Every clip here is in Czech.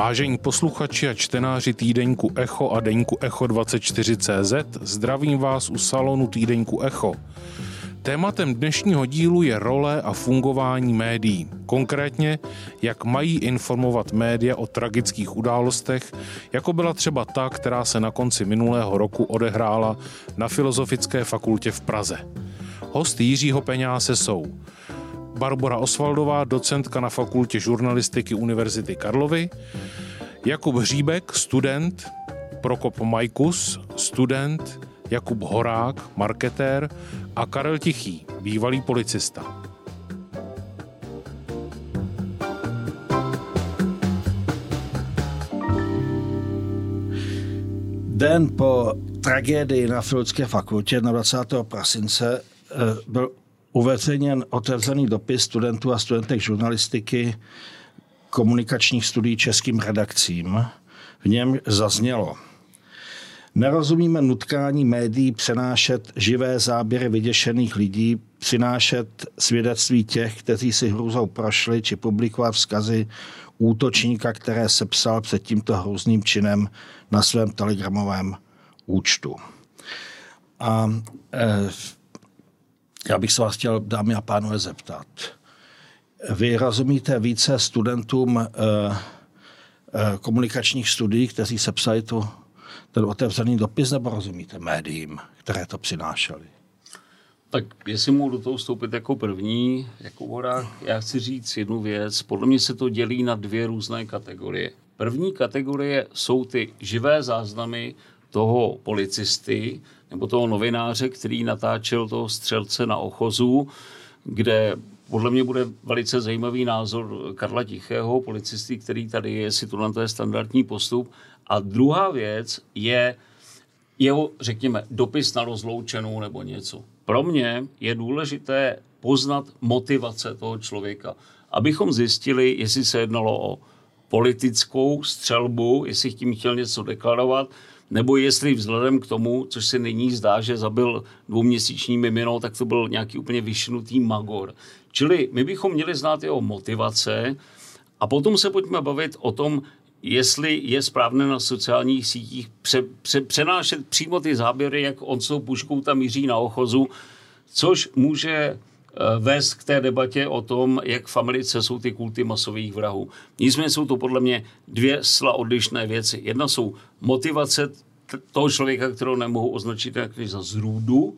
Vážení posluchači a čtenáři týdeňku Echo a deňku Echo 24CZ, zdravím vás u salonu týdeňku Echo. Tématem dnešního dílu je role a fungování médií. Konkrétně, jak mají informovat média o tragických událostech, jako byla třeba ta, která se na konci minulého roku odehrála na Filozofické fakultě v Praze. Host Jiřího Peňáse jsou Barbara Osvaldová, docentka na fakultě žurnalistiky Univerzity Karlovy, Jakub Hříbek, student, Prokop Majkus, student, Jakub Horák, marketér a Karel Tichý, bývalý policista. Den po tragédii na Filozofské fakultě na 20. prosince eh, byl uveřejněn otevřený dopis studentů a studentek žurnalistiky komunikačních studií českým redakcím. V něm zaznělo – Nerozumíme nutkání médií přenášet živé záběry vyděšených lidí, přinášet svědectví těch, kteří si hrůzou prošli, či publikovat vzkazy útočníka, které sepsal před tímto hrozným činem na svém telegramovém účtu. A e, já bych se vás chtěl, dámy a pánové, zeptat. Vy rozumíte více studentům e, e, komunikačních studií, kteří sepsali tu ten otevřený dopis, nebo rozumíte médiím, které to přinášely? Tak jestli mohu do toho vstoupit jako první, jako voda, já chci říct jednu věc. Podle mě se to dělí na dvě různé kategorie. První kategorie jsou ty živé záznamy toho policisty nebo toho novináře, který natáčel toho střelce na ochozu, kde podle mě bude velice zajímavý názor Karla Tichého, policisty, který tady je, jestli tohle je standardní postup. A druhá věc je jeho, řekněme, dopis na rozloučenou nebo něco. Pro mě je důležité poznat motivace toho člověka, abychom zjistili, jestli se jednalo o politickou střelbu, jestli tím chtěl něco deklarovat, nebo jestli vzhledem k tomu, což se nyní zdá, že zabil dvouměsíční mimino, tak to byl nějaký úplně vyšnutý magor. Čili my bychom měli znát jeho motivace a potom se pojďme bavit o tom, jestli je správné na sociálních sítích pře, pře, přenášet přímo ty záběry, jak on s tou puškou tam míří na ochozu, což může vést k té debatě o tom, jak v Americe jsou ty kulty masových vrahů. Nicméně jsou to podle mě dvě sla odlišné věci. Jedna jsou motivace toho člověka, kterého nemohu označit jako za zrůdu,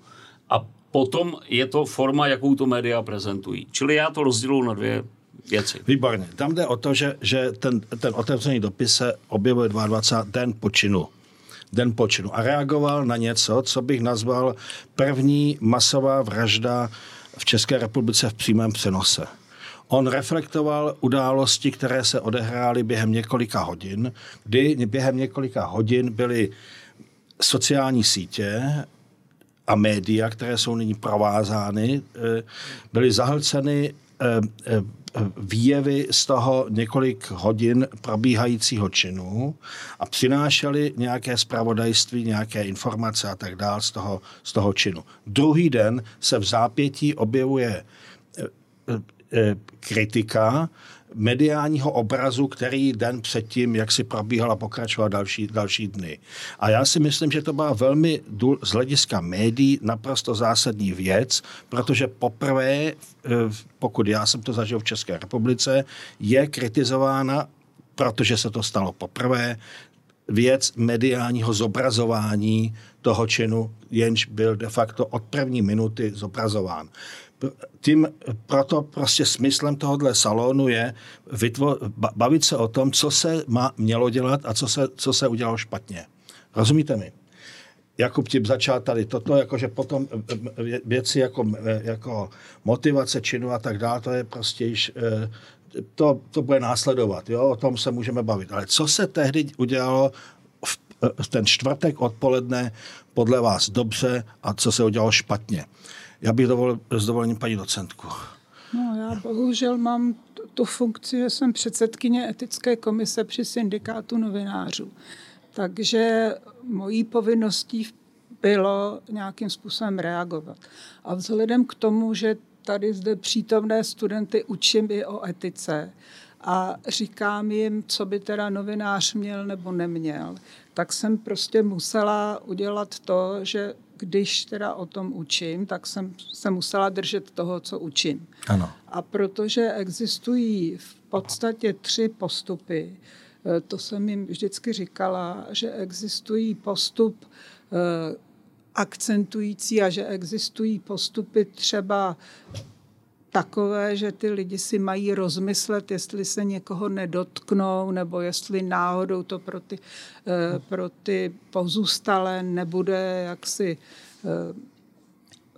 a potom je to forma, jakou to média prezentují. Čili já to rozděluji na dvě věci. Výborně. Tam jde o to, že, že ten, ten otevřený dopis se objevuje 22. den počinu den počinu a reagoval na něco, co bych nazval první masová vražda v České republice v přímém přenose. On reflektoval události, které se odehrály během několika hodin, kdy během několika hodin byly sociální sítě a média, které jsou nyní provázány, eh, byly zahlceny eh, eh, výjevy z toho několik hodin probíhajícího činu a přinášeli nějaké zpravodajství, nějaké informace a tak dále z toho, z toho činu. Druhý den se v zápětí objevuje kritika mediálního obrazu, který den předtím, jak si probíhala, pokračoval další, další dny. A já si myslím, že to byla velmi z hlediska médií naprosto zásadní věc, protože poprvé, eh, pokud já jsem to zažil v České republice, je kritizována, protože se to stalo poprvé, věc mediálního zobrazování toho činu, jenž byl de facto od první minuty zobrazován tím, proto prostě smyslem tohohle salonu je vytvo, bavit se o tom, co se má, mělo dělat a co se, co se udělalo špatně. Rozumíte mi? Jakub Tip začal tady toto, jakože potom věci jako, jako motivace činu a tak dále, to je prostě již, eh, to, to bude následovat, jo? o tom se můžeme bavit. Ale co se tehdy udělalo v ten čtvrtek odpoledne podle vás dobře a co se udělalo špatně? Já bych dovolil s dovolením paní docentku. No, já bohužel mám tu funkci, že jsem předsedkyně etické komise při syndikátu novinářů. Takže mojí povinností bylo nějakým způsobem reagovat. A vzhledem k tomu, že tady zde přítomné studenty učím i o etice a říkám jim, co by teda novinář měl nebo neměl, tak jsem prostě musela udělat to, že když teda o tom učím, tak jsem se musela držet toho, co učím. Ano. A protože existují v podstatě tři postupy, eh, to jsem jim vždycky říkala, že existují postup eh, akcentující a že existují postupy třeba takové, že ty lidi si mají rozmyslet, jestli se někoho nedotknou, nebo jestli náhodou to pro ty, eh, pro ty pozůstalé nebude jaksi eh,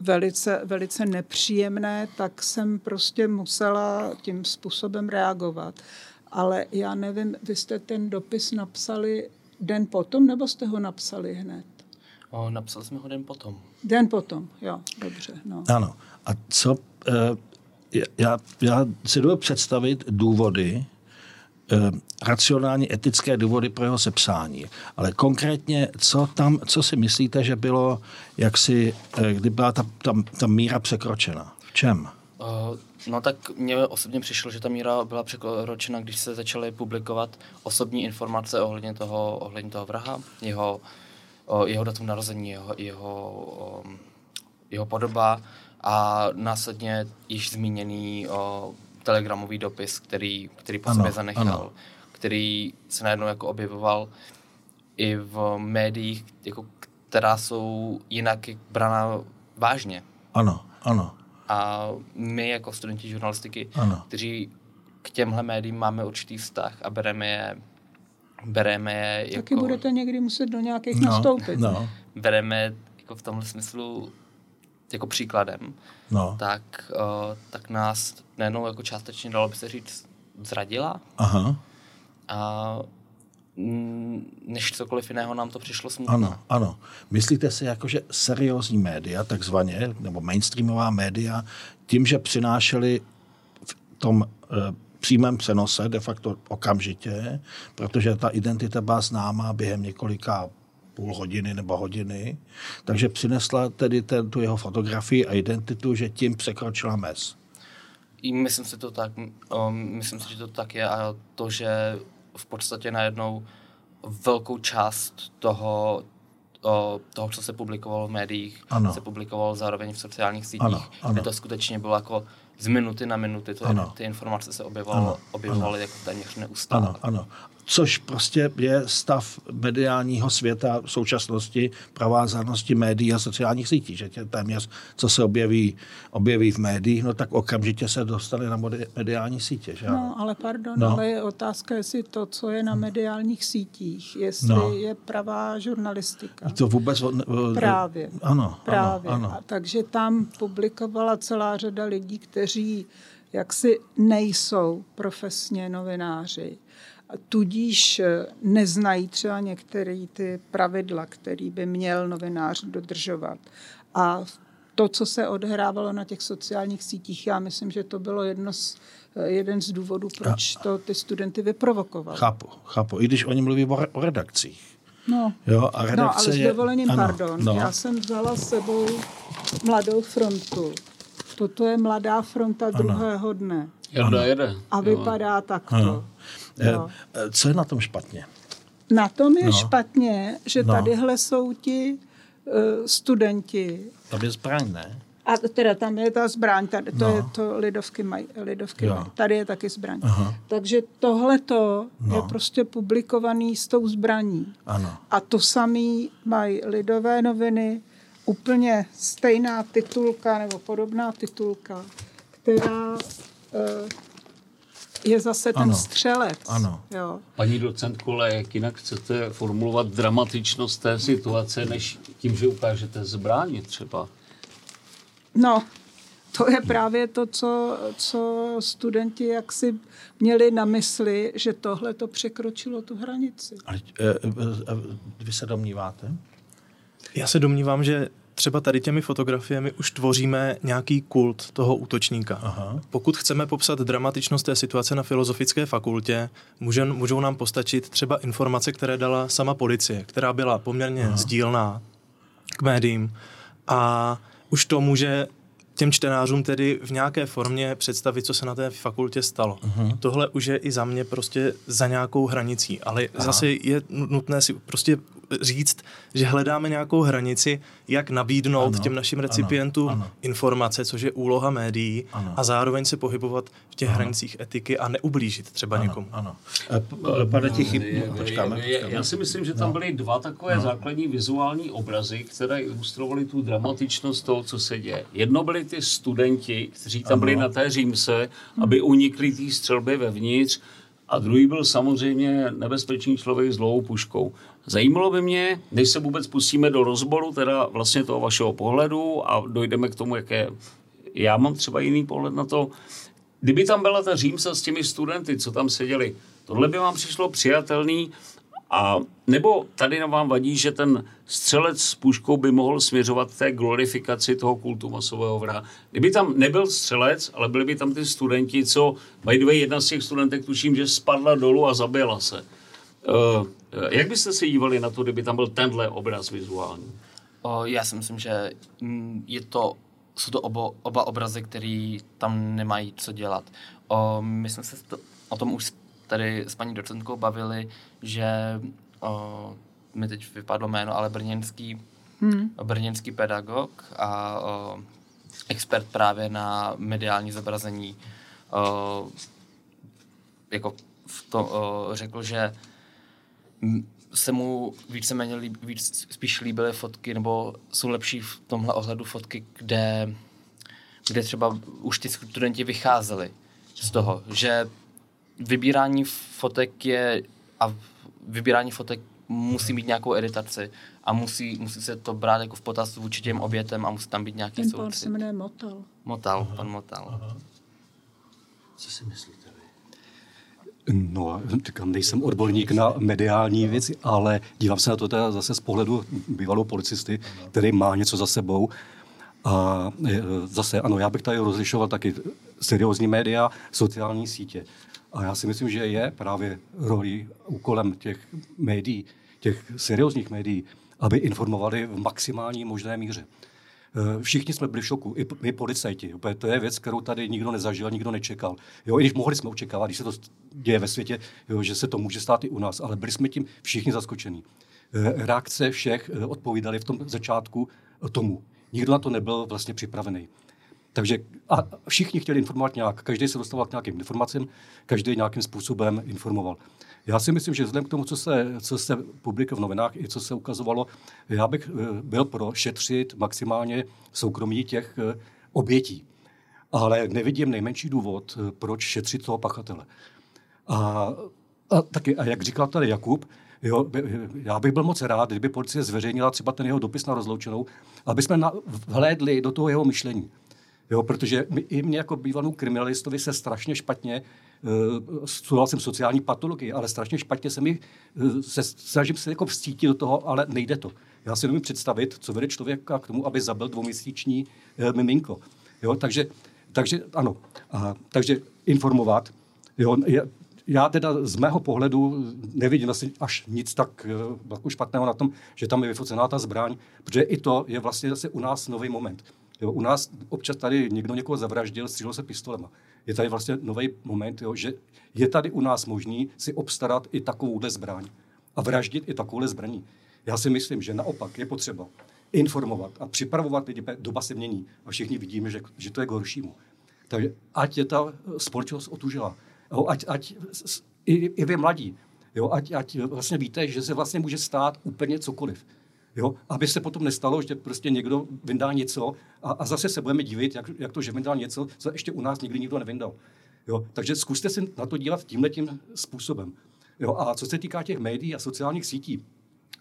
velice, velice nepříjemné, tak jsem prostě musela tím způsobem reagovat. Ale já nevím, vy jste ten dopis napsali den potom, nebo jste ho napsali hned? O, napsal jsme ho den potom. Den potom, jo, dobře. No. Ano. A co, eh, já, já si dovedu představit důvody, eh, racionální etické důvody pro jeho sepsání. Ale konkrétně, co tam, co si myslíte, že bylo, jak si, eh, kdy byla ta, ta, ta míra překročena? V čem? O, no tak mně osobně přišlo, že ta míra byla překročena, když se začaly publikovat osobní informace ohledně toho, ohledně toho vraha, jeho, jeho datum narození, jeho, jeho, jeho podoba a následně již zmíněný o, telegramový dopis, který, který po Ano, sobě zanechal, ano. který se najednou jako objevoval i v médiích, jako, která jsou jinak braná vážně. Ano, ano, A my jako studenti žurnalistiky, Ano. kteří k těmhle médiím máme určitý vztah a bereme je, bereme je jako, Taky budete někdy muset do nějakých no, nastoupit. no, bereme jako v tomhle smyslu jako příkladem, no, tak, uh, tak nás najednou jako částečně dalo by se říct zradila aha, a než cokoliv jiného nám to přišlo smutné. ano, ano. Myslíte si, jako, že seriózní média, takzvaně, nebo mainstreamová média, tím, že přinášeli v tom e, přímém přenose de facto okamžitě, protože ta identita byla známá během několika půl hodiny nebo hodiny, takže přinesla tedy ten, tu jeho fotografii a identitu, že tím překročila mez. I myslím si to tak, um, myslím si, že to tak je a to, že v podstatě najednou velkou část toho, o, toho, co se publikovalo v médiích, Ano. se publikovalo zároveň v sociálních sítích, Ano, ano. kde to skutečně bylo jako z minuty na minuty, to, Ano. ty informace se Ano, objevovaly jako téměř neustále. Ano, ano. Což prostě je stav mediálního světa v současnosti, provázanosti médií a sociálních sítí, že tě téměř, co se objeví, objeví v médiích, no tak okamžitě se dostane na mediální sítě. Že? No, ale pardon, No. ale je otázka, jestli to, co je na mediálních sítích, jestli No. je pravá žurnalistika. To vůbec... Právě. Ano, Právě. ano, ano. A takže tam publikovala celá řada lidí, kteří jaksi nejsou profesně novináři. Tudíž eh, neznají třeba některé ty pravidla, který by měl novinář dodržovat. A to, co se odhrávalo na těch sociálních sítích, já myslím, že to bylo jedno z, eh, jeden z důvodů, proč to ty studenty vyprovokovalo. Chápu, chápu. I když oni mluví o, re- o redakcích. No. Jo, a redakce No, ale s je... dovolením, ano, pardon. No, Já jsem vzala s sebou mladou frontu. Toto je mladá fronta druhého dne. Jarda jede. A vypadá takto. Ano. Eh, eh, Co je na tom špatně? Na tom je No. špatně, že No. tadyhle jsou ti uh, studenti. Tam je zbraň, ne? A teda tam je ta zbraň, tady, to No. je to lidovky mají, lidovky Jo. mají. Tady je taky zbraň. Aha. Takže tohleto No. je prostě publikovaný s tou zbraní. Ano. A to samý mají lidové noviny, úplně stejná titulka nebo podobná titulka, která eh, je zase ten Ano. střelec. Ano. Jo. Paní docentko, ale jak jinak chcete formulovat dramatičnost té situace, než tím, že ukážete zbraně třeba? No, to je právě to, co, co studenti jaksi měli na mysli, že tohle to překročilo tu hranici. Ale eh, eh, vy se domníváte? Já se domnívám, že třeba tady těmi fotografiemi už tvoříme nějaký kult toho útočníka. Aha. Pokud chceme popsat dramatičnost té situace na filozofické fakultě, může, můžou nám postačit třeba informace, které dala sama policie, která byla poměrně Aha. sdílná k médiím a už to může těm čtenářům tedy v nějaké formě představit, co se na té fakultě stalo. Uh-huh. Tohle už je i za mě prostě za nějakou hranicí, ale Aha. zase je nutné si prostě říct, že hledáme nějakou hranici, jak nabídnout ano, těm našim recipientům ano, ano. informace, což je úloha médií, ano. a zároveň se pohybovat v těch ano. hranicích etiky a neublížit třeba ano, někomu. Ano. Eh, pane Tichy, počkáme, Já si myslím, že tam no. byly dva takové no. základní vizuální obrazy, které ilustrovaly tu dramatičnost toho, co se děje. Jedno byly ty studenti, kteří tam ano. byli na té římse, aby unikli té střelby vevnitř, a druhý byl samozřejmě nebezpečný člověk s dlouhou puškou. Zajímalo by mě, než se vůbec pustíme do rozboru teda vlastně toho vašeho pohledu a dojdeme k tomu, jaké já mám třeba jiný pohled na to, kdyby tam byla ta Římsa s těmi studenty, co tam seděli, tohle by vám přišlo přijatelný a nebo tady vám vadí, že ten střelec s puškou by mohl směřovat té glorifikaci toho kultu masového vraha. Kdyby tam nebyl střelec, ale byli by tam ty studenti, co, by the way, jedna z těch studentek tuším, že spadla dolů a zabila se. Uh, jak byste se dívali na to, kdyby tam byl tenhle obraz vizuální? O, já si myslím, že mm, je to, jsou to obo, oba obrazy, které tam nemají co dělat. O, my jsme se to, o tom už tady s paní docentkou bavili, že o, mi teď vypadlo jméno, ale brněnský, hmm. brněnský pedagog a o, expert právě na mediální zobrazení o, jako v to, o, řekl, že se mu víceméně líb, víc, spíš líbily fotky, nebo jsou lepší v tomhle ohledu fotky, kde, kde třeba už ty studenti vycházeli z toho, že vybírání fotek je a vybírání fotek musí mít nějakou editaci a musí, musí se to brát jako v potaz vůči těm obětem a musí tam být nějaký Ten pán se jmenuje Motal. Motal, pan Motal. Aha. Co si myslíte? No, říkám, nejsem odborník na mediální věci, ale dívám se na to teda zase z pohledu bývalou policisty, který má něco za sebou. A e, zase, ano, já bych tady rozlišoval taky seriózní média, sociální sítě. A já si myslím, že je právě roli úkolem těch médií, těch seriózních médií, aby informovali v maximální možné míře. Eh, všichni jsme byli v šoku, i my policajti. To je věc, kterou tady nikdo nezažil, nikdo nečekal. Jo, I když mohli jsme očekávat, když se to děje ve světě, jo, že se to může stát i u nás, ale byli jsme tím všichni zaskočení. Eh, reakce všech eh, odpovídaly v tom začátku tomu. Nikdo na to nebyl vlastně připravený. Takže a všichni chtěli informovat nějak, každý se dostával k nějakým informacím, každý nějakým způsobem informoval. Já si myslím, že vzhledem k tomu, co se, co se publikuje v novinách i co se ukazovalo, já bych eh, byl pro šetřit maximálně soukromí těch eh, obětí. Ale nevidím nejmenší důvod, eh, proč šetřit toho pachatele. A, a taky, a jak říkal tady Jakub, Jo, já bych byl moc rád, kdyby policie zveřejnila třeba ten jeho dopis na rozloučenou, aby jsme na, vhlédli do toho jeho myšlení. Jo, protože my, i mě jako bývalou kriminalistovi se strašně špatně, uh, studoval jsem sociální patologii, ale strašně špatně se mi, uh, se, snažím se jako vstítit do toho, ale nejde to. Já si nemůžu představit, co vede člověka k tomu, aby zabil dvouměsíční uh, miminko. Jo, takže, takže ano, a, takže informovat. Jo, je, já teda z mého pohledu nevidím asi až nic tak jako špatného na tom, že tam je vyfocená ta zbraň, protože i to je vlastně zase u nás nový moment. Jo, u nás občas tady někdo někoho zavraždil, střílel se pistolema. Je tady vlastně nový moment, jo, že je tady u nás možný si obstarat i takovouhle zbraň a vraždit i takovouhle zbraní. Já si myslím, že naopak je potřeba informovat a připravovat lidi, doba se mění a všichni vidíme, že, že to je k horšímu. Takže ať je ta společnost otužila, jo, ať, ať i, i vy mladí, jo, ať, ať vlastně víte, že se vlastně může stát úplně cokoliv. Jo? Aby se potom nestalo, že prostě někdo vyndá něco a, a zase se budeme divit, jak, jak to, že vyndal něco, co ještě u nás nikdy nikdo nevyndal. Jo? Takže zkuste si na to dívat tímhle tím způsobem. Jo? A co se týká těch médií a sociálních sítí,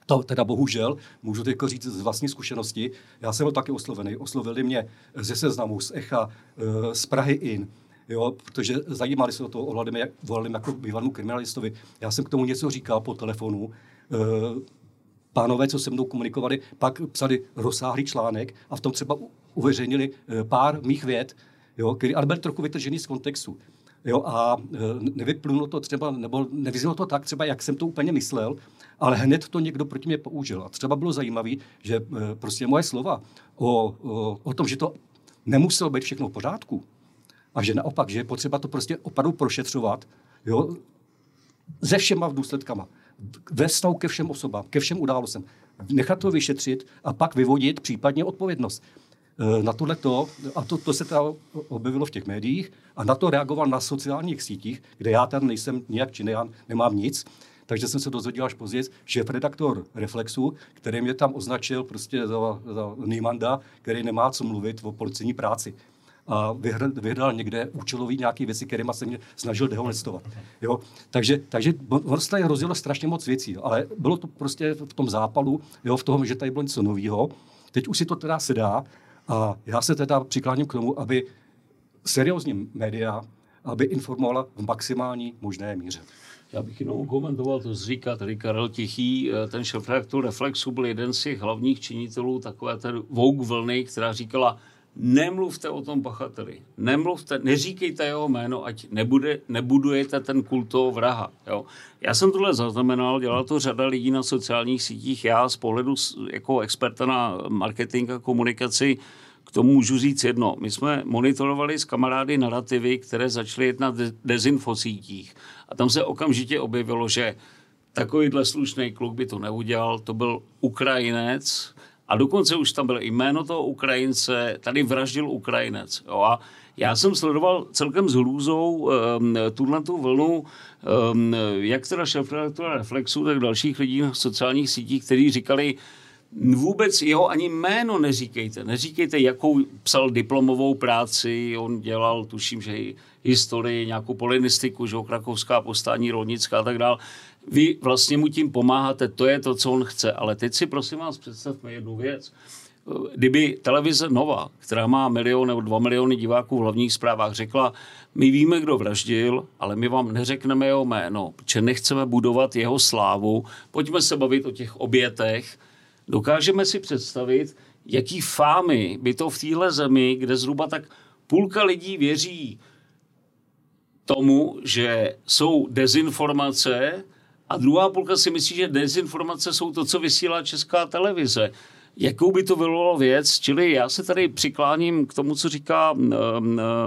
to teda bohužel, můžu teď říct z vlastní zkušenosti, já jsem byl taky oslovený. Oslovili mě ze seznamu, z Echa, eh, z Prahy In, jo, protože zajímali se o to, ohledem, jak volali jako bývalému kriminalistovi. Já jsem k tomu něco říkal po telefonu, eh, pánové, co se mnou komunikovali, pak psali rozsáhlý článek a v tom třeba uveřejnili eh, pár mých věd, jo, který ale byl trochu vytržený z kontextu. Jo, a eh, nevyplunulo to třeba, nebo nevyznělo to tak třeba, jak jsem to úplně myslel, ale hned to někdo proti mě použil. A třeba bylo zajímavé, že eh, prostě moje slova o, o, o tom, že to nemuselo být všechno v pořádku. A že naopak, že je potřeba to prostě opravdu prošetřovat, jo, se všema důsledkama. Ve vztahu ke všem osobám, ke všem událostem. Nechat to vyšetřit a pak vyvodit případně odpovědnost. E, na tohle to, a to, to se teda objevilo v těch médiích, a na to reagoval na sociálních sítích, kde já tam nejsem nijak činný, já nemám nic, takže jsem se dozvěděl až později, že redaktor Reflexu, který mě tam označil prostě za, za Nýmanda, který nemá co mluvit o policijní práci a někde účelový nějaký věci, kterými se mě snažil dehonestovat. Jo? Takže, takže tady rozjelo strašně moc věcí, ale bylo to prostě v tom zápalu, jo, v tom, že tady bylo něco nového. Teď už si to teda sedá a já se teda přikláním k tomu, aby seriózní média, aby informovala v maximální možné míře. Já bych jenom komentoval to, co říká tady Karel Tichý. Ten šéf Reflexu byl jeden z těch hlavních činitelů takové té Vogue vlny, která říkala, nemluvte o tom pachateli, nemluvte, neříkejte jeho jméno, ať nebude, nebudujete ten kult toho vraha. Jo. Já jsem tohle zaznamenal, dělala to řada lidí na sociálních sítích, já z pohledu jako experta na marketing a komunikaci k tomu můžu říct jedno. My jsme monitorovali s kamarády narrativy, které začaly jet na dezinfosítích. A tam se okamžitě objevilo, že takovýhle slušný kluk by to neudělal. To byl Ukrajinec, a dokonce už tam bylo jméno toho Ukrajince, tady vraždil Ukrajinec. Jo? A já jsem sledoval celkem s hlůzou um, tuhle tu vlnu, um, jak teda šéf Reflexu, tak dalších lidí na sociálních sítích, kteří říkali, vůbec jeho ani jméno neříkejte. Neříkejte, jakou psal diplomovou práci, on dělal, tuším, že i historii, nějakou polinistiku, že krakovská postání, rolnická a tak dále vy vlastně mu tím pomáháte, to je to, co on chce. Ale teď si prosím vás představme jednu věc. Kdyby televize Nova, která má milion nebo dva miliony diváků v hlavních zprávách, řekla, my víme, kdo vraždil, ale my vám neřekneme jeho jméno, protože nechceme budovat jeho slávu, pojďme se bavit o těch obětech, dokážeme si představit, jaký fámy by to v téhle zemi, kde zhruba tak půlka lidí věří tomu, že jsou dezinformace, a druhá půlka si myslí, že dezinformace jsou to, co vysílá česká televize. Jakou by to vyvolalo věc? Čili já se tady přikláním k tomu, co říká um,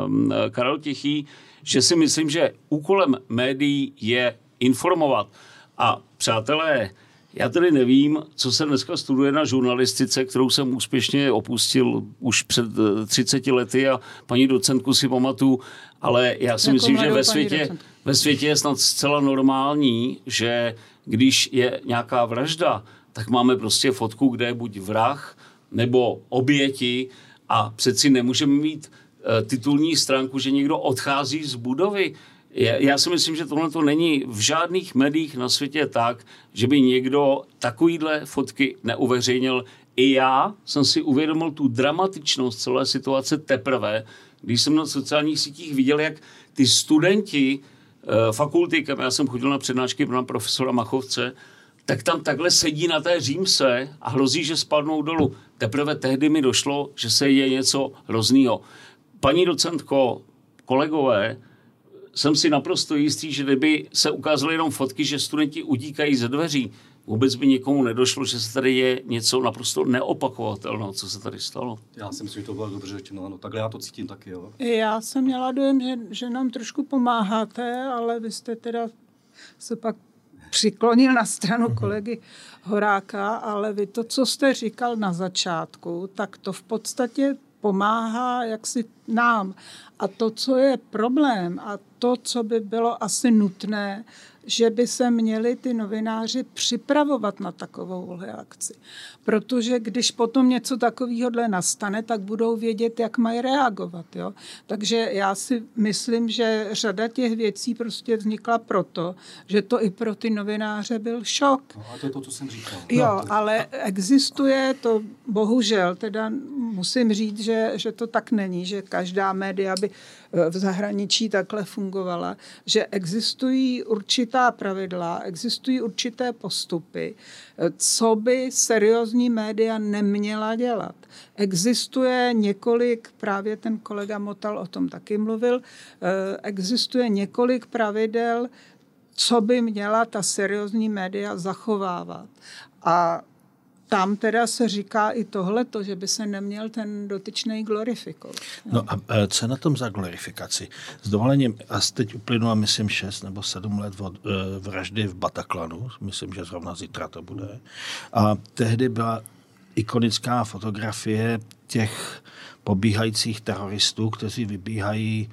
um, Karel Tichý, že si myslím, že úkolem médií je informovat. A přátelé, já tedy nevím, co se dneska studuje na žurnalistice, kterou jsem úspěšně opustil už před 30 lety a paní docentku si pamatuju, ale já si jako myslím, že ve světě, docent ve světě je snad zcela normální, že když je nějaká vražda, tak máme prostě fotku, kde je buď vrah nebo oběti a přeci nemůžeme mít e, titulní stránku, že někdo odchází z budovy. Já si myslím, že tohle to není v žádných médiích na světě tak, že by někdo takovýhle fotky neuveřejnil. I já jsem si uvědomil tu dramatičnost celé situace teprve, když jsem na sociálních sítích viděl, jak ty studenti Eh, fakulty, kam já jsem chodil na přednášky pro profesora Machovce, tak tam takhle sedí na té římse a hrozí, že spadnou dolů. Teprve tehdy mi došlo, že se je něco hroznýho. Paní docentko, kolegové, jsem si naprosto jistý, že kdyby se ukázaly jenom fotky, že studenti udíkají ze dveří, vůbec by někomu nedošlo, že se tady je něco naprosto neopakovatelného, co se tady stalo. Já si myslím, že to bylo dobře řečeno, ano, takhle já to cítím taky. Jo. Já jsem měla dojem, že, že nám trošku pomáháte, ale vy jste teda se pak přiklonil na stranu kolegy Horáka, ale vy to, co jste říkal na začátku, tak to v podstatě pomáhá jaksi nám. A to, co je problém a to, co by bylo asi nutné, že by se měli ty novináři připravovat na takovou akci. Protože když potom něco takového nastane, tak budou vědět, jak mají reagovat. Jo? Takže já si myslím, že řada těch věcí prostě vznikla proto, že to i pro ty novináře byl šok. No, a to je to, co jsem říkal. Jo, no. ale existuje to, bohužel, teda musím říct, že, že to tak není, že každá média by v zahraničí takhle fungovala, že existují určitá pravidla, existují určité postupy, co by seriózní média neměla dělat. Existuje několik, právě ten kolega Motal o tom taky mluvil, eh, existuje několik pravidel, co by měla ta seriózní média zachovávat. A tam teda se říká i tohleto, že by se neměl ten dotyčný glorifikovat. No a e, co na tom za glorifikaci? S dovolením, a teď uplynulo, myslím, 6 nebo 7 let od e, vraždy v Bataklanu, myslím, že zrovna zítra to bude. A tehdy byla ikonická fotografie těch pobíhajících teroristů, kteří vybíhají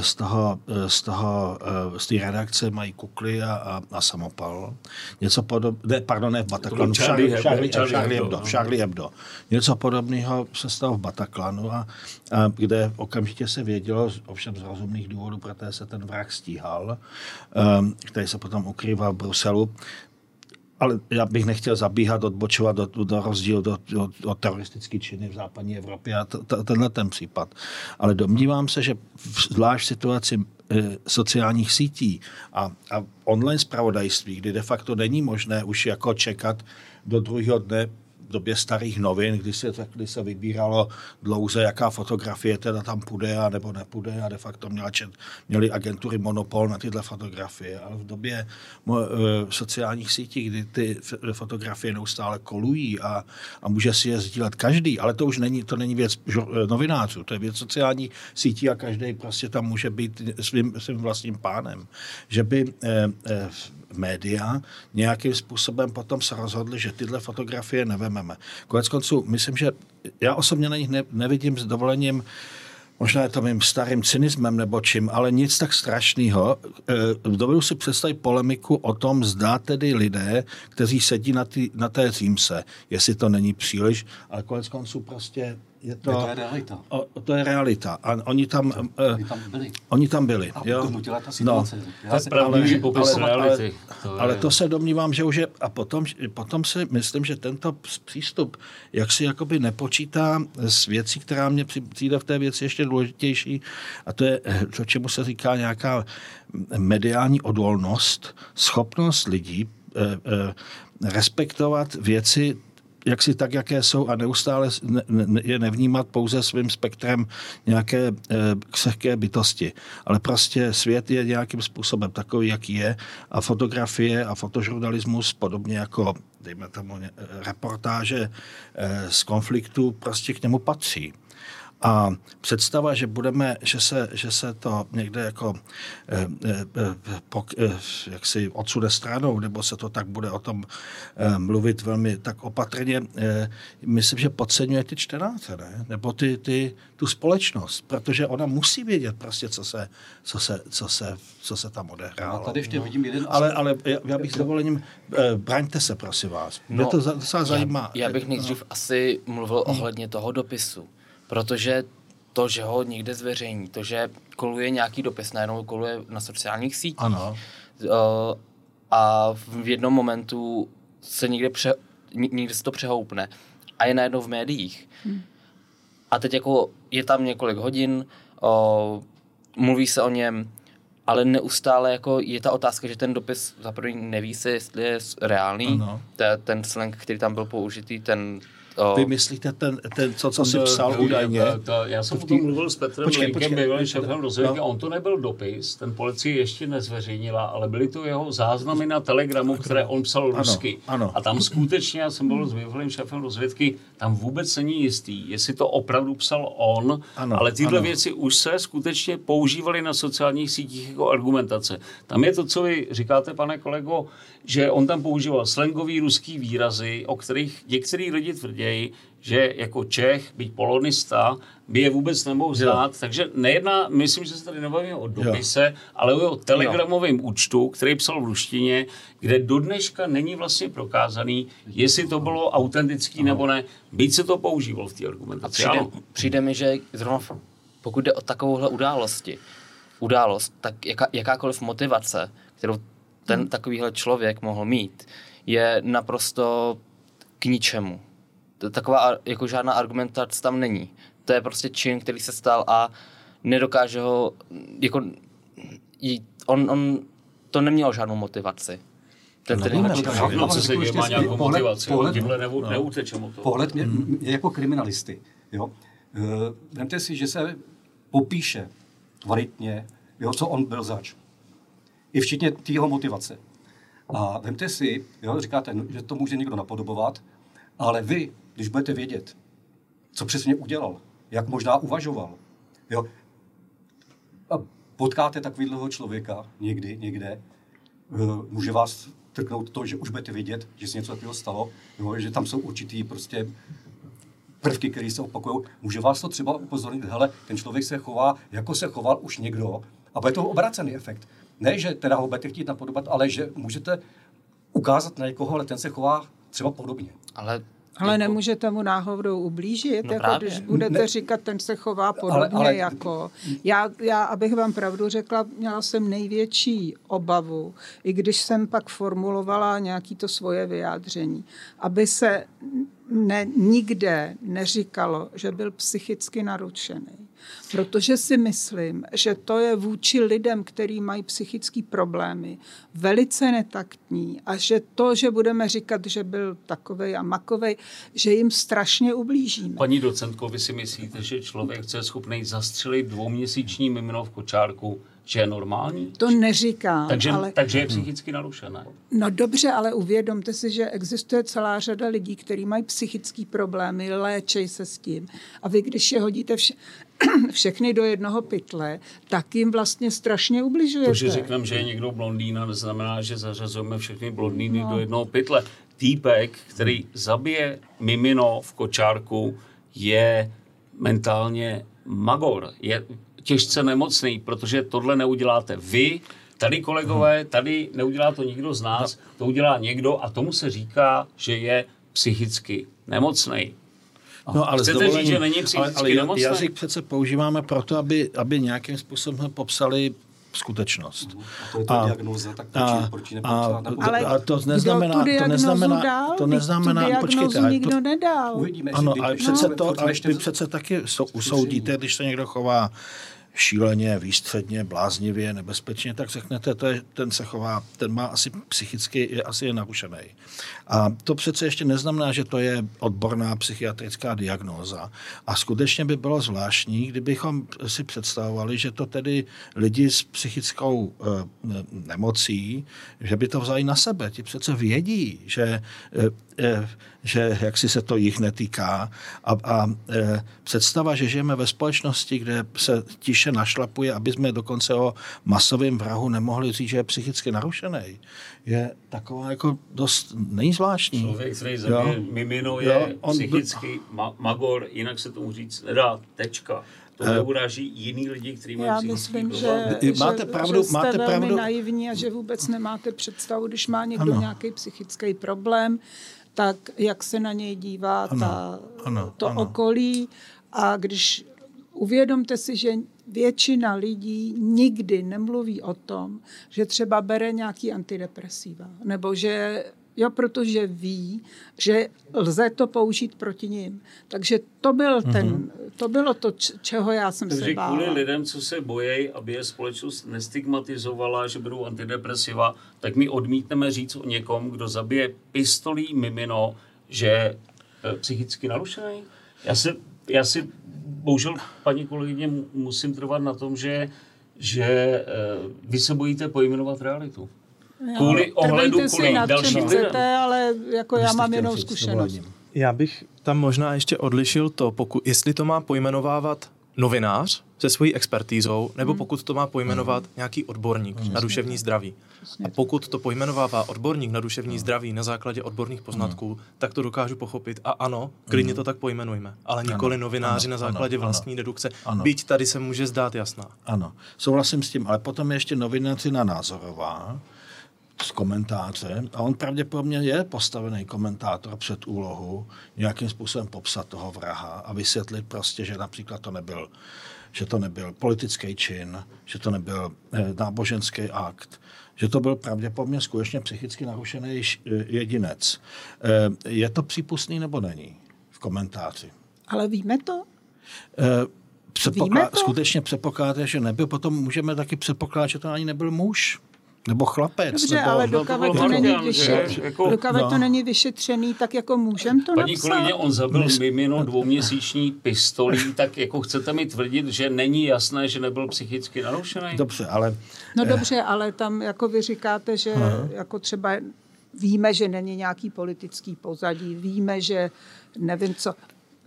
z toho, eh, z toho, eh, z té redakce mají kukly a, a, a samopal. Něco podobného, pardon, ne v Bataklanu, v Charlie, Charlie, Charlie, Charlie, Hebdo, Charlie Hebdo. Něco podobného se stalo v Bataklanu, a, a kde okamžitě se vědělo, ovšem z rozumných důvodů, protože se ten vrah stíhal, um, který se potom ukrýval v Bruselu, ale já bych nechtěl zabíhat, odbočovat do, do rozdíl do, do, do teroristické činy v západní Evropě a to, to, tenhle ten případ. Ale domnívám se, že zvlášť v situaci e, sociálních sítí a, a online spravodajství, kdy de facto není možné už jako čekat do druhého dne době starých novin, kdy se, kdy se vybíralo dlouze, jaká fotografie teda tam půjde a nebo nepůjde a de facto měla čet, měly agentury monopol na tyhle fotografie. Ale v době mo, e, sociálních sítí, kdy ty fotografie neustále kolují a, a může si je sdílet každý, ale to už není, to není věc žur, e, novinářů, to je věc sociálních sítí a každý prostě tam může být svým, svým vlastním pánem. Že by e, e, média nějakým způsobem potom se rozhodli, že tyhle fotografie nevememe. Konec konců, myslím, že já osobně na nich ne, nevidím s dovolením možná je to mým starým cynismem nebo čím, ale nic tak strašného. E, dovedu si představit polemiku o tom, zda tedy lidé, kteří sedí na, tý, na té římse, jestli to není příliš, ale konec konců prostě je to, to je realita. O, to je realita. A oni tam, uh, oni tam byli. Oni tam byli. A jo? ta situace. No, to je pravdivý popis ale, reality. Ale, to ale to se domnívám, že už je, a potom, potom si myslím, že tento přístup jak si jakoby nepočítá s věcí, která mě přijde v té věci ještě důležitější, a to je to, čemu se říká nějaká mediální odolnost, schopnost lidí eh, eh, respektovat věci jak si tak, jaké jsou a neustále je nevnímat pouze svým spektrem nějaké eh, křehké bytosti. Ale prostě svět je nějakým způsobem takový, jaký je a fotografie a fotožurnalismus, podobně jako dejme tomu eh, reportáže eh, z konfliktu, prostě k němu patří. A představa, že budeme, že se, že se to někde jako eh, eh, pok, eh, jak si odsude stranou, nebo se to tak bude o tom eh, mluvit velmi tak opatrně, eh, myslím, že podceňuje ty čtenáře, ne? nebo ty, ty, tu společnost, protože ona musí vědět prostě, co se, co se, co se, co se tam odehrálo. Já tady ještě vidím jeden... Ale, ale já bych s dovolením, eh, braňte se, prosím vás. Mě No, to docela zajímá. Já, já bych nejdřív asi mluvil ohledně toho dopisu, protože to, že ho někde zveřejní, to, že koluje nějaký dopis, najednou koluje na sociálních sítích Ano. uh, a v jednom momentu se někde, pře, ně- někde se to přehoupne a je najednou v médiích. A teď jako je tam několik hodin, o, mluví se o něm, ale neustále jako je ta otázka, že ten dopis za první neví se, jestli je reálný. Ano. Te- Ten slang, který tam byl použitý, ten... Vy myslíte ten, ten co, co jsi To- psal to- údajně? to- to- Já jsem o tom mluvil s Petrem Počkej, Linkem, počkej. bývalým šéfem rozvědky, No. a on to nebyl dopis, ten policie ještě nezveřejnila, ale byly to jeho záznamy na Telegramu, které on psal rusky. ano. A tam skutečně, já jsem byl s bývalým šéfem rozvědky, tam vůbec není jistý, jestli to opravdu psal on, Ano, ale tyhle ano. věci už se skutečně používaly na sociálních sítích jako argumentace. Tam je to, co vy říkáte, pane kolego, že on tam používal slangový ruský výrazy, o kterých některý lidi tvrdějí, že jako Čech, být polonista, by je vůbec nemohl znát. Takže nejedná, myslím, že se tady nebavíme o dopise, ale o telegramovém účtu, který psal v ruštině, kde do dneška není vlastně prokázaný, jestli to bylo autentický nebo ne. Byť se to používalo v té A argumentaci. přijde, Ano. přijde mi, že zrovna pokud jde o takovouhle události, událost, tak jaká, jakákoliv motivace, kterou ten takovýhle člověk mohl mít, je naprosto k ničemu. To- Taková jako žádná argumentace tam není. To je prostě čin, který se stal a nedokáže ho, jako, jí- on, on to neměl žádnou motivaci. Ten, ten nevíme, protože- Všechno, co se děje, má nějakou Pohled- motivaci. pohled- Tímhle neu, neutečem o to. Pohled mě, mě jako kriminalisty. Jo? Eh, Vemte si, že se popíše kvalitně, jo, co on byl zač. I včetně té jeho motivace. A vemte si, jo, říkáte, no, že to může někdo napodobovat, Ale vy, když budete vědět, co přesně udělal, jak možná uvažoval, jo, a potkáte takového člověka někdy, někde, eh, může vás trknout to, že už budete vědět, že se něco takového stalo, jo, že tam jsou určitý prostě prvky, které se opakují. Může vás to třeba upozornit, hele, ten člověk se chová, jako se choval už někdo, a bude to obracený efekt. Ne, že teda ho budete chtít napodobat, ale že můžete ukázat na někoho, ale ten se chová třeba podobně. Ale Ale jako- nemůžete mu náhodou ublížit, No jako právě. když budete Ne. říkat, ten se chová podobně ale- jako. Já, já, abych vám pravdu řekla, měla jsem největší obavu, i když jsem pak formulovala nějaký to svoje vyjádření, aby se ne, nikde neříkalo, že byl psychicky narušený. Protože si myslím, že to je vůči lidem, kteří mají psychické problémy, velice netaktní a že to, že budeme říkat, že byl takovej a makovej, že jim strašně ublížíme. Paní docentko, vy si myslíte, že člověk, co je schopný zastřelit dvouměsíční mimino v kočárku, že je normální? To neříkám, Takže, ale... takže je psychicky narušené. No dobře, ale uvědomte si, že existuje celá řada lidí, kteří mají psychické problémy, léčej se s tím. A vy, když je hodíte vše, všechny do jednoho pytle, tak jim vlastně strašně ubližujete. To, že řekneme, že je někdo blondýna, neznamená, že zařazujeme všechny blondýny no. do jednoho pytle. Týpek, který zabije mimino v kočárku, je mentálně magor. Je těžce nemocný, protože tohle neuděláte vy, tady kolegové, tady neudělá to nikdo z nás, to udělá někdo a tomu se říká, že je psychicky nemocný. No, ale Chcete říct, že není ale, psychicky ale nemocný? jazyk přece používáme proto, aby, aby nějakým způsobem popsali skutečnost. A to je to A- diagnoza, tak proč, A, proč ji a, Ale a to neznamená, to neznamená, dal? to neznamená, tu počkejte, ale nikdo to, nedal. Uvidíme, ano, ale přece no, to, ale ještě- vy přece taky sou, usoudíte, když se někdo chová šíleně, výstředně, bláznivě, nebezpečně, tak řeknete, to je, ten se chová, ten má asi psychicky, je asi je narušený. A to přece ještě neznamená, že to je odborná psychiatrická diagnóza. A skutečně by bylo zvláštní, kdybychom si představovali, že to tedy lidi s psychickou eh, nemocí, že by to vzali na sebe. Ti přece vědí, že, eh, eh, že jak si se to jich netýká. A, a eh, představa, že žijeme ve společnosti, kde se tiše našlapuje, aby jsme dokonce o masovém vrahu nemohli říct, že je psychicky narušený, je taková jako dost nejzvláštní. Člověk, který zabije Jo. mimino, Jo, je on- psychicky ma- magor, jinak se tomu říct nedá. Tečka. To Eh. neuráží jiný lidi, kteří mají Já psychický myslím, problém. že, Máte že, pravdu, že jste máte velmi pravdu. naivní a že vůbec nemáte představu, když má někdo Ano. nějaký psychický problém, tak jak se na něj dívá Ano, ta, ano, to ano. okolí a když uvědomte si, že většina lidí nikdy nemluví o tom, že třeba bere nějaký antidepresiva, nebo že Jo, protože ví, že lze to použít proti ním. Takže to, byl Mhm. ten, to bylo to, čeho já jsem se Takže bála. kvůli lidem, co se bojejí, aby je společnost nestigmatizovala, že budou antidepresiva, tak my odmítneme říct o někom, kdo zabije pistolí mimino, že je eh, psychicky narušený. Já si, já si bohužel, paní kolegyně, mu- musím trvat na tom, že, že eh, vy se bojíte pojmenovat realitu. Kvůli ohledu, kvůli dalším chcete, ale jako já mám říct, zkušenost. Já bych tam možná ještě odlišil to, pokud, jestli to má pojmenovávat novinář se svojí expertízou, nebo pokud to má pojmenovat nějaký odborník na duševní zdraví. A pokud to pojmenovává odborník na duševní zdraví na základě odborných poznatků, tak to dokážu pochopit. A ano, klidně to tak pojmenujme. Ale nikoli novináři na základě ano, vlastní dedukce. ano. Byť tady se může zdát jasná. Ano, souhlasím s tím, ale potom je ještě novinařina Názorová z komentáře a on pravděpodobně je postavený komentátor před úlohu nějakým způsobem popsat toho vraha a vysvětlit prostě, že například to nebyl že to nebyl politický čin, že to nebyl eh, náboženský akt, že to byl pravděpodobně skutečně psychicky narušený eh, jedinec. Eh, je to přípustný nebo není v komentáři? Ale víme to? Víme Předpoklá- to? skutečně předpokládáte, že nebyl, potom můžeme taky předpokládat, že to ani nebyl muž. Nebo chlapec. Dobře, nebo... ale no, to není vyšetřený, Jako- No. to není vyšetřený, tak jako můžem to Paní napsat. kolegyně, on zabil mimino dvouměsíční pistolí, tak jako chcete mi tvrdit, že není jasné, že nebyl psychicky narušený? Dobře, ale No dobře, ale tam jako vy říkáte, že jako třeba víme, že není nějaký politický pozadí, víme, že nevím co.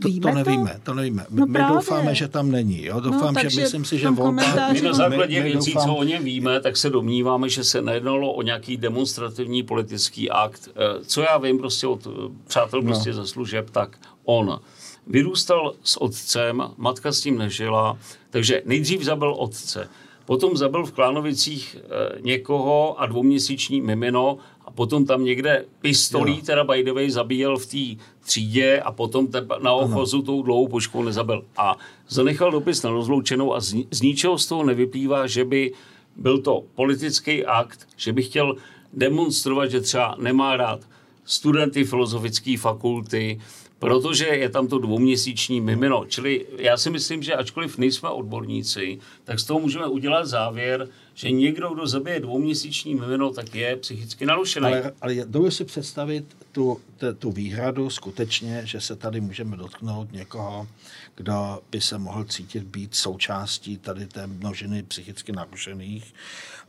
To, Víme to nevíme, to nevíme. My, No my právě. doufáme, že tam není. Jo? Doufám, že takže myslím si, že volba... My na základě my věcí, doufám- co o něm víme, tak se domníváme, že se nejednalo o nějaký demonstrativní politický akt. Eh, Co já vím prostě od eh, přátel prostě ze služeb, tak on vyrůstal s otcem, matka s ním nežila, takže nejdřív zabil otce. Potom zabil v Klánovicích eh, někoho a dvouměsíční mimino a potom tam někde pistolí, Jo. teda by the way, zabíjel v té třídě a potom tepa, na ochozu tou dlouhou puškou nezabil. A zanechal dopis na rozloučenou a z, z ničeho z toho nevyplývá, že by byl to politický akt, že by chtěl demonstrovat, že třeba nemá rád studenty filozofické fakulty, protože je tam to dvouměsíční mimino. Čili já si myslím, že ačkoliv nejsme odborníci, tak z toho můžeme udělat závěr, že někdo, kdo zabije dvouměsíční mimino, tak je psychicky narušený. Ale, ale dovedu si představit tu, te, tu výhradu skutečně, že se tady můžeme dotknout někoho, kdo by se mohl cítit být součástí tady té množiny psychicky narušených,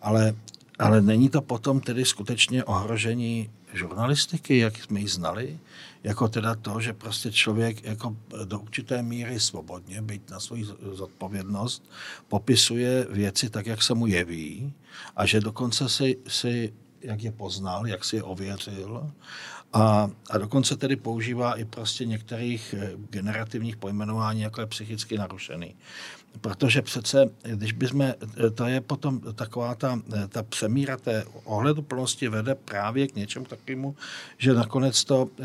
ale, ale není to potom tedy skutečně ohrožení žurnalistiky, jak jsme ji znali, jako teda to, že prostě člověk jako do určité míry svobodně, byť na svoji zodpovědnost, popisuje věci tak, jak se mu jeví a že dokonce si, si jak je poznal, jak si je ověřil a, a dokonce tedy používá i prostě některých eh, generativních pojmenování, jako je psychicky narušený. Protože přece, když bychom, to je potom taková ta, ta přemíra té ohleduplnosti vede právě k něčemu takovému, že nakonec to, eh,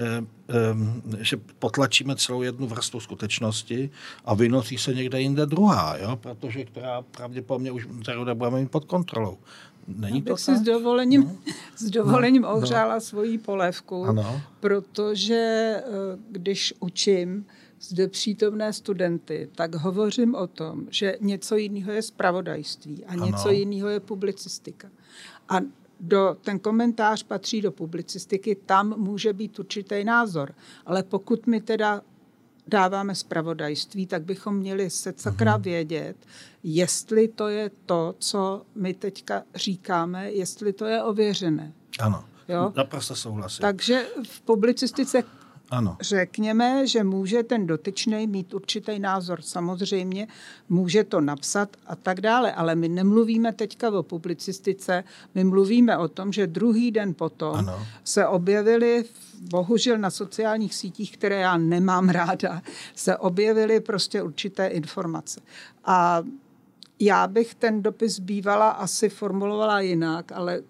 eh, že potlačíme celou jednu vrstvu skutečnosti a vynoří se někde jinde druhá, jo? protože která pravděpodobně už kterou nebudeme mít pod kontrolou. Není to si s dovolením, no. s dovolením no. ohřála svoji polévku, Ano. protože eh, když učím zde přítomné studenty, tak hovořím o tom, že něco jiného je spravodajství a Ano. něco jiného je publicistika. A do, ten komentář patří do publicistiky, tam může být určitý názor. Ale pokud mi teda dáváme spravodajství, tak bychom měli se sakra vědět, jestli to je to, co my teďka říkáme, jestli to je ověřené. Ano, Jo? naprosto souhlasím. Takže v publicistice Ano. řekněme, že může ten dotyčný mít určitý názor. Samozřejmě může to napsat a tak dále, ale my nemluvíme teďka o publicistice, my mluvíme o tom, že druhý den potom Ano. se objevily, bohužel na sociálních sítích, které já nemám ráda, se objevily prostě určité informace. A já bych ten dopis bývala asi formulovala jinak, ale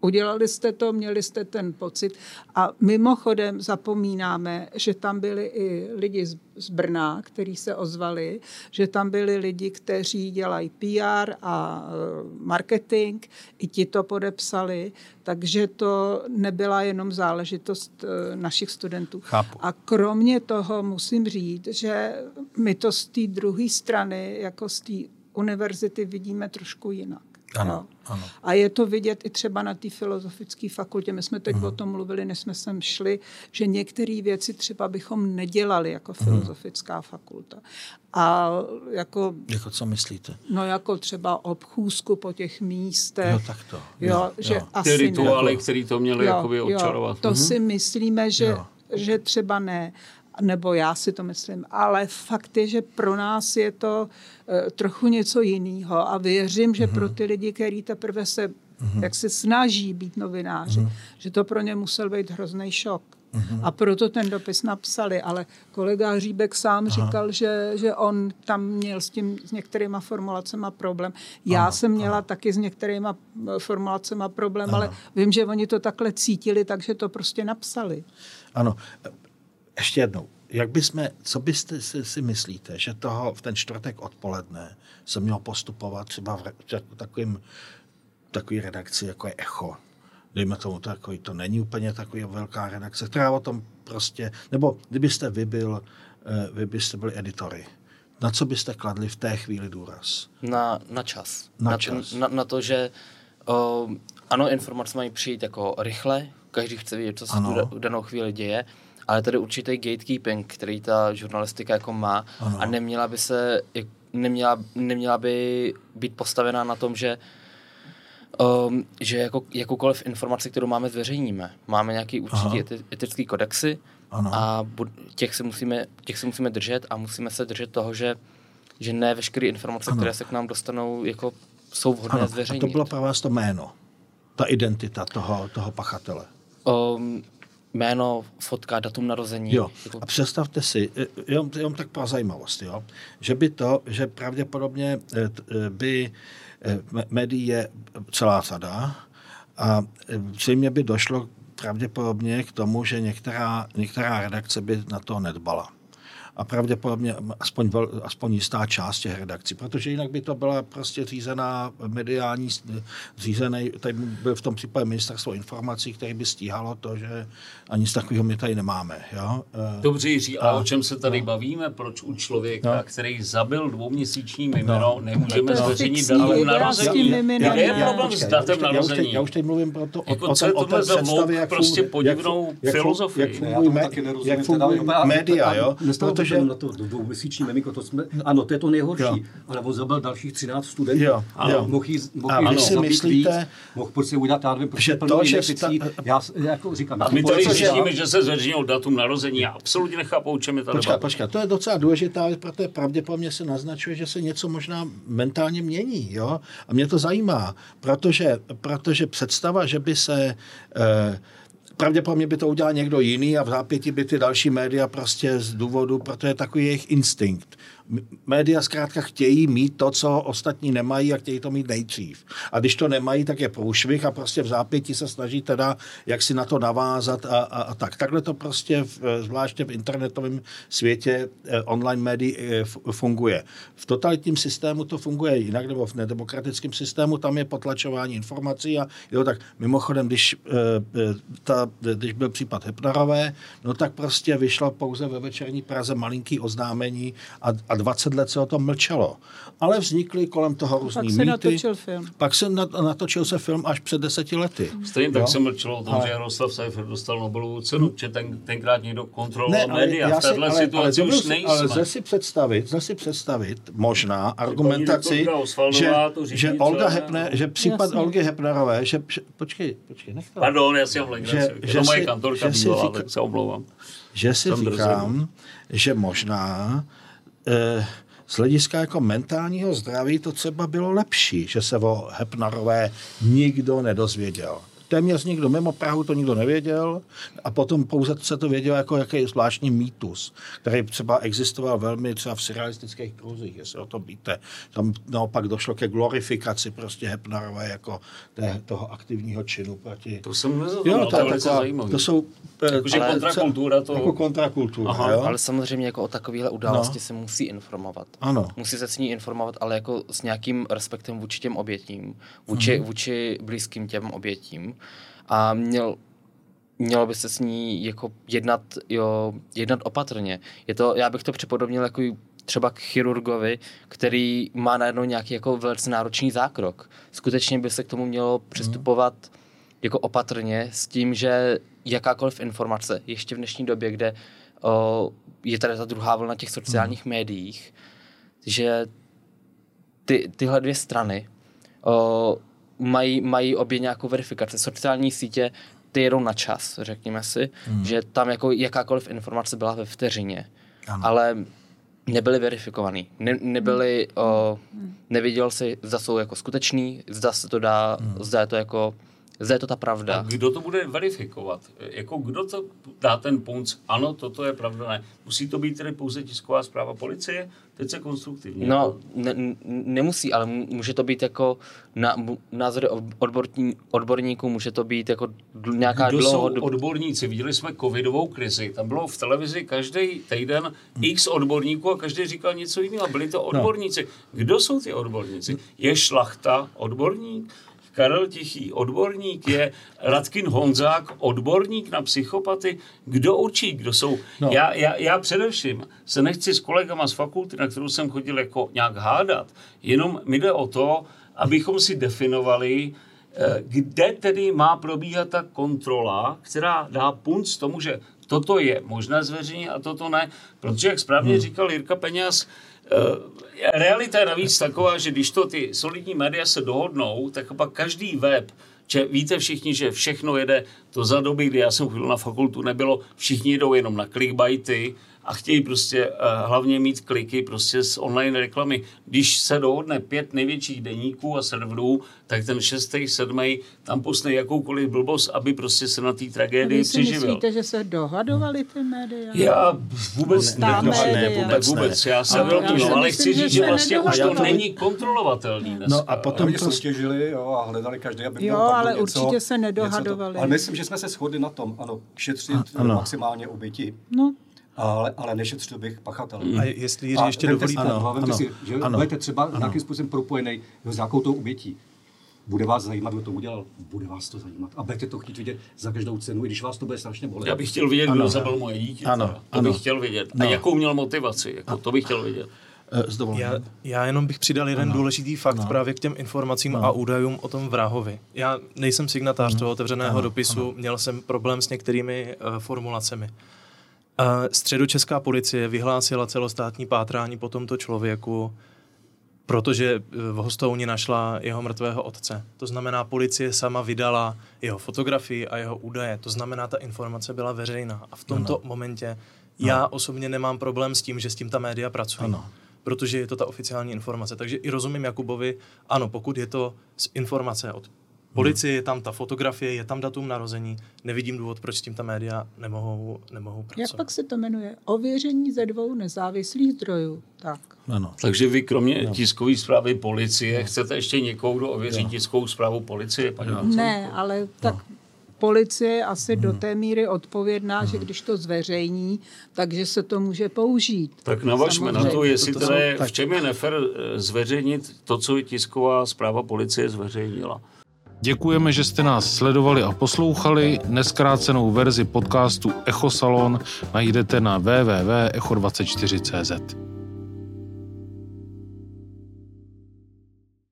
Udělali jste to, měli jste ten pocit. A mimochodem zapomínáme, že tam byli i lidi z, z Brna, kteří se ozvali, že tam byli lidi, kteří dělají PR a e, marketing, i ti to podepsali, takže to nebyla jenom záležitost e, našich studentů. Chápu. A kromě toho musím říct, že my to z té druhé strany, jako z té univerzity, vidíme trošku jinak. Ano, Jo. ano. A je to vidět i třeba na té filozofické fakultě. My jsme teď o tom mluvili, než jsme sem šli, že některé věci třeba bychom nedělali jako filozofická fakulta. A jako, Jako co myslíte? no jako třeba obchůzku po těch místech. Jo, tak to. Jo, Jo, že jo. asi Ty ne. rituály, které to měly Jo, jakoby jo, odčarovat. To Mhm. si myslíme, že, Jo. že třeba ne, nebo já si to myslím, ale fakt je, že pro nás je to uh, trochu něco jiného a věřím, že pro ty lidi, kteří teprve se jak se snaží být novináři, že to pro ně musel být hrozný šok. A proto ten dopis napsali, ale kolega Hříbek sám Aha. říkal, že, že on tam měl s tím s některýma formulacema problém. Já ano, jsem měla ano. taky s některýma eh, formulacema problém, ano. ale vím, že oni to takhle cítili, takže to prostě napsali. Ano. Ještě jednou. Jak bychom, co byste si, si myslíte, že toho v ten čtvrtek odpoledne se mělo postupovat třeba v, v takovým, takový redakci, jako je Echo? Dejme tomu takový, to není úplně takový velká redakce, která o tom prostě, nebo kdybyste vy byl, eh, vy byste byli editory, na co byste kladli v té chvíli důraz? Na, na čas. Na na, čas. Na, na to, že o, ano, informace mají přijít jako rychle, každý chce vědět, co se Ano. tu da- v danou chvíli děje, ale tady určitý gatekeeping, který ta žurnalistika jako má Ano. a neměla by se, neměla, neměla by být postavená na tom, že Um, že jako, jakoukoliv informaci, kterou máme, zveřejníme. Máme nějaký určitý eti- etický kodexy Ano. a těch se, musíme, těch se musíme držet a musíme se držet toho, že, že ne veškeré informace, které se k nám dostanou, jako jsou vhodné Ano, a zveřejnit. to bylo pro vás to jméno, ta identita toho, toho pachatele. um, jméno, fotka, datum narození. Jo. Jako, A představte si, eh, jenom, jenom tak pro zajímavost, jo, že by to, že pravděpodobně eh, by médií je celá sada a zřejmě by došlo pravděpodobně k tomu, že některá, některá redakce by na to nedbala. A pravděpodobně aspoň, vel, aspoň jistá část těch redakcí, protože jinak by to byla prostě řízená mediální, řízený, tady byl v tom případě ministerstvo informací, který by stíhalo to, že ani z takového my tady nemáme. Jo? Eh, Dobře, Jiří, a o čem se tady bavíme? Proč u člověka, No. který zabil dvouměsíční mimino, nemůžeme To je zveřejnit datum narození? Já- Kde je já- problém s datem počkej, já už teď- narození? Já už teď mluvím proto o, Jako o, je o té představě, jak prostě podivnou filozofii? jak fungují, a- média, a- jo? Protože, to na to dvouměsíční mimiko, to jsme, ano, to je to nejhorší, Jo. ale on zabil dalších 13 studentů. Jo, Ano. jo. Mohl jí, mohl A jí vy zabít si myslíte, víc, mohl prostě udělat, já nevím, že prostě to, že jiných věcí. sta- Já jako říkám, my to tady řešíme, že se zveřejnil datum narození. Já absolutně nechápu, čem je ta Počkat, debata. to je docela důležitá protože pravděpodobně se naznačuje, že se něco možná mentálně mění. Jo? A mě to zajímá, protože, protože představa, že by se... Eh, Pravděpodobně by to udělal někdo jiný a v zápěti by ty další média prostě z důvodu, protože je takový jejich instinkt. Média zkrátka chtějí mít to, co ostatní nemají a chtějí to mít nejdřív. A když to nemají, tak je průšvih a prostě v zápěti se snaží teda, jak si na to navázat a, a, a tak. Takhle to prostě, v, zvláště v internetovém světě eh, online médií eh, funguje. V totalitním systému to funguje jinak, nebo v nedemokratickém systému, tam je potlačování informací a jo, tak mimochodem, když, eh, ta, když byl případ Hepnarové, no tak prostě vyšlo pouze ve večerní Praze malinký oznámení a, a 20 let se o tom mlčelo. Ale vznikly kolem toho různý Pak se mýty. natočil film. Pak se nat, natočil se film až před deseti lety. Stejně tak se mlčelo o tom, Ale- že Jaroslav Seifert dostal Nobelovu cenu, protože ten, tenkrát někdo kontroloval ale média. V já si- této ale- situaci ale už nejsme. Ale lze si představit, lze si představit možná argumentaci, že, to řídí, že Olga je, Hepner, že případ Jasně. Olgy Hepnerové, že, že počkej, počkej, nech to. Pardon, já si legraci. Že- že to moje kantorka že říká- tak se omlouvám. že si říkám, že možná eh, z hlediska jako mentálního zdraví to třeba bylo lepší, že se o Hepnarové nikdo nedozvěděl. Téměř nikdo, mimo Prahu to nikdo nevěděl a potom pouze se to vědělo jako jaký zvláštní mýtus, který třeba existoval velmi třeba v surrealistických kruzích, jestli o tom víte. Tam naopak došlo ke glorifikaci prostě Hepnarové jako té, toho aktivního činu proti... To jsem Jo, to, to taková, zajímavé. to jsou... eh, Jakože ale- kontrakultura to- Jako kontrakultura, Aha. jo? ale samozřejmě jako o takovéhle události se musí informovat. Ano. Musí se s ní informovat, ale jako s nějakým respektem vůči těm obětím, vůči, Mhm. vůči blízkým těm obětím. A měl, mělo by se s ní jako jednat, jo, jednat opatrně. Je to, já bych to připodobnil jako třeba k chirurgovi, který má najednou nějaký jako velice náročný zákrok. Skutečně by se k tomu mělo přistupovat jako opatrně s tím, že jakákoliv informace, ještě v dnešní době, kde o, je tady ta druhá vlna těch sociálních médiích, že ty, tyhle dvě strany o, mají, mají obě nějakou verifikaci. Sociální sítě ty jedou na čas, řekněme si, hmm. že tam jako jakákoliv informace byla ve vteřině, ano. ale nebyly verifikovaný. Ne, nebyly, o, neviděl si, zda jsou jako skutečný, zda se to dá, hmm. zda je to jako, zda je to ta pravda. A kdo to bude verifikovat? Jako kdo to dá ten punc? Ano, toto je pravda, ne. Musí to být tedy pouze tisková zpráva policie? Teď se konstruktivně. No, ne, n- nemusí, ale může to být jako na, názory odborní, odborníků, může to být jako nějaká Kdo jsou dlouhodobá... odborníci? Viděli jsme covidovou krizi. Tam bylo v televizi každý týden x odborníků a každý říkal něco jiného. Byli to odborníci. Kdo jsou ty odborníci? Je Šlachta odborník? Karel Tichý odborník, je Radkin Honzák odborník na psychopaty. Kdo určí, kdo jsou? No. Já, já, já především se nechci s kolegama z fakulty, na kterou jsem chodil jako nějak hádat, jenom mi jde o to, abychom si definovali, eh, kde tedy má probíhat ta kontrola, která dá punc tomu, že toto je možné zveřejnit a toto ne. Protože, jak správně hmm. říkal Jirka Eh, realita je navíc taková, že když to ty solidní média se dohodnou, tak pak každý web že víte všichni, že všechno jede, to za doby, kdy já jsem chodil na fakultu, nebylo, všichni jdou jenom na clickbaity, a chtějí prostě uh, hlavně mít kliky prostě z online reklamy. Když se dohodne pět největších deníků a serverů, tak ten šestý, sedmý tam pusne jakoukoliv blbost, aby prostě se na té tragédii přiživil. myslíte, že se dohadovali ty média? Já vůbec ne, ne, vůbec, vůbec. Já se velmi, no, ale chci říct, že vlastně už to není kontrolovatelný dneska. No a potom Oni to stěžili jo, a hledali každý, aby Jo, ale něco, určitě se nedohadovali. To, ale myslím, že jsme se shodli na tom, ano, šetřit ano. maximálně oběti. No ale, ale nešetřil bych pachatele. A jestli Jiří ještě dovolíte, ano, ano, si, že ano, budete třeba ano. nějakým způsobem propojený s nějakou tou obětí. Bude vás zajímat, kdo to udělal? Bude vás to zajímat. A budete to chtít vidět za každou cenu, i když vás to bude strašně bolet. Já bych chtěl vědět, ano. kdo zabil moje dítě. Ano. To ano. bych chtěl vědět. A no. jakou měl motivaci. Jako, to bych chtěl vědět. Eh, já, já jenom bych přidal jeden ano. důležitý fakt ano. právě k těm informacím ano. a údajům o tom vrahovi. Já nejsem signatář ano. toho otevřeného ano. dopisu, ano. měl jsem problém s některými uh, formulacemi. Středočeská policie vyhlásila celostátní pátrání po tomto člověku, protože v Hostouni našla jeho mrtvého otce. To znamená, policie sama vydala jeho fotografii a jeho údaje. To znamená, ta informace byla veřejná. A v tomto ano. momentě no. já osobně nemám problém s tím, že s tím ta média pracují. Ano. Protože je to ta oficiální informace. Takže i rozumím Jakubovi, ano, pokud je to informace od Policie je tam ta fotografie, je tam datum narození. Nevidím důvod, proč s tím ta média nemohou, nemohou pracovat. Jak pak se to jmenuje? Ověření ze dvou nezávislých zdrojů. Tak. Ano. Takže vy kromě no. tiskové zprávy policie no. chcete ještě někoho, kdo ověří no. tiskovou zprávu policie? Paní no. Ne, ale tak no. policie je asi hmm. do té míry odpovědná, hmm. že když to zveřejní, takže se to může použít. Tak navažme na to, jestli to, to, to, v čem je nefer eh, zveřejnit to, co tisková zpráva policie zveřejnila. Děkujeme, že jste nás sledovali a poslouchali. Neskrácenou verzi podcastu Echo Salon najdete na www.echo24.cz.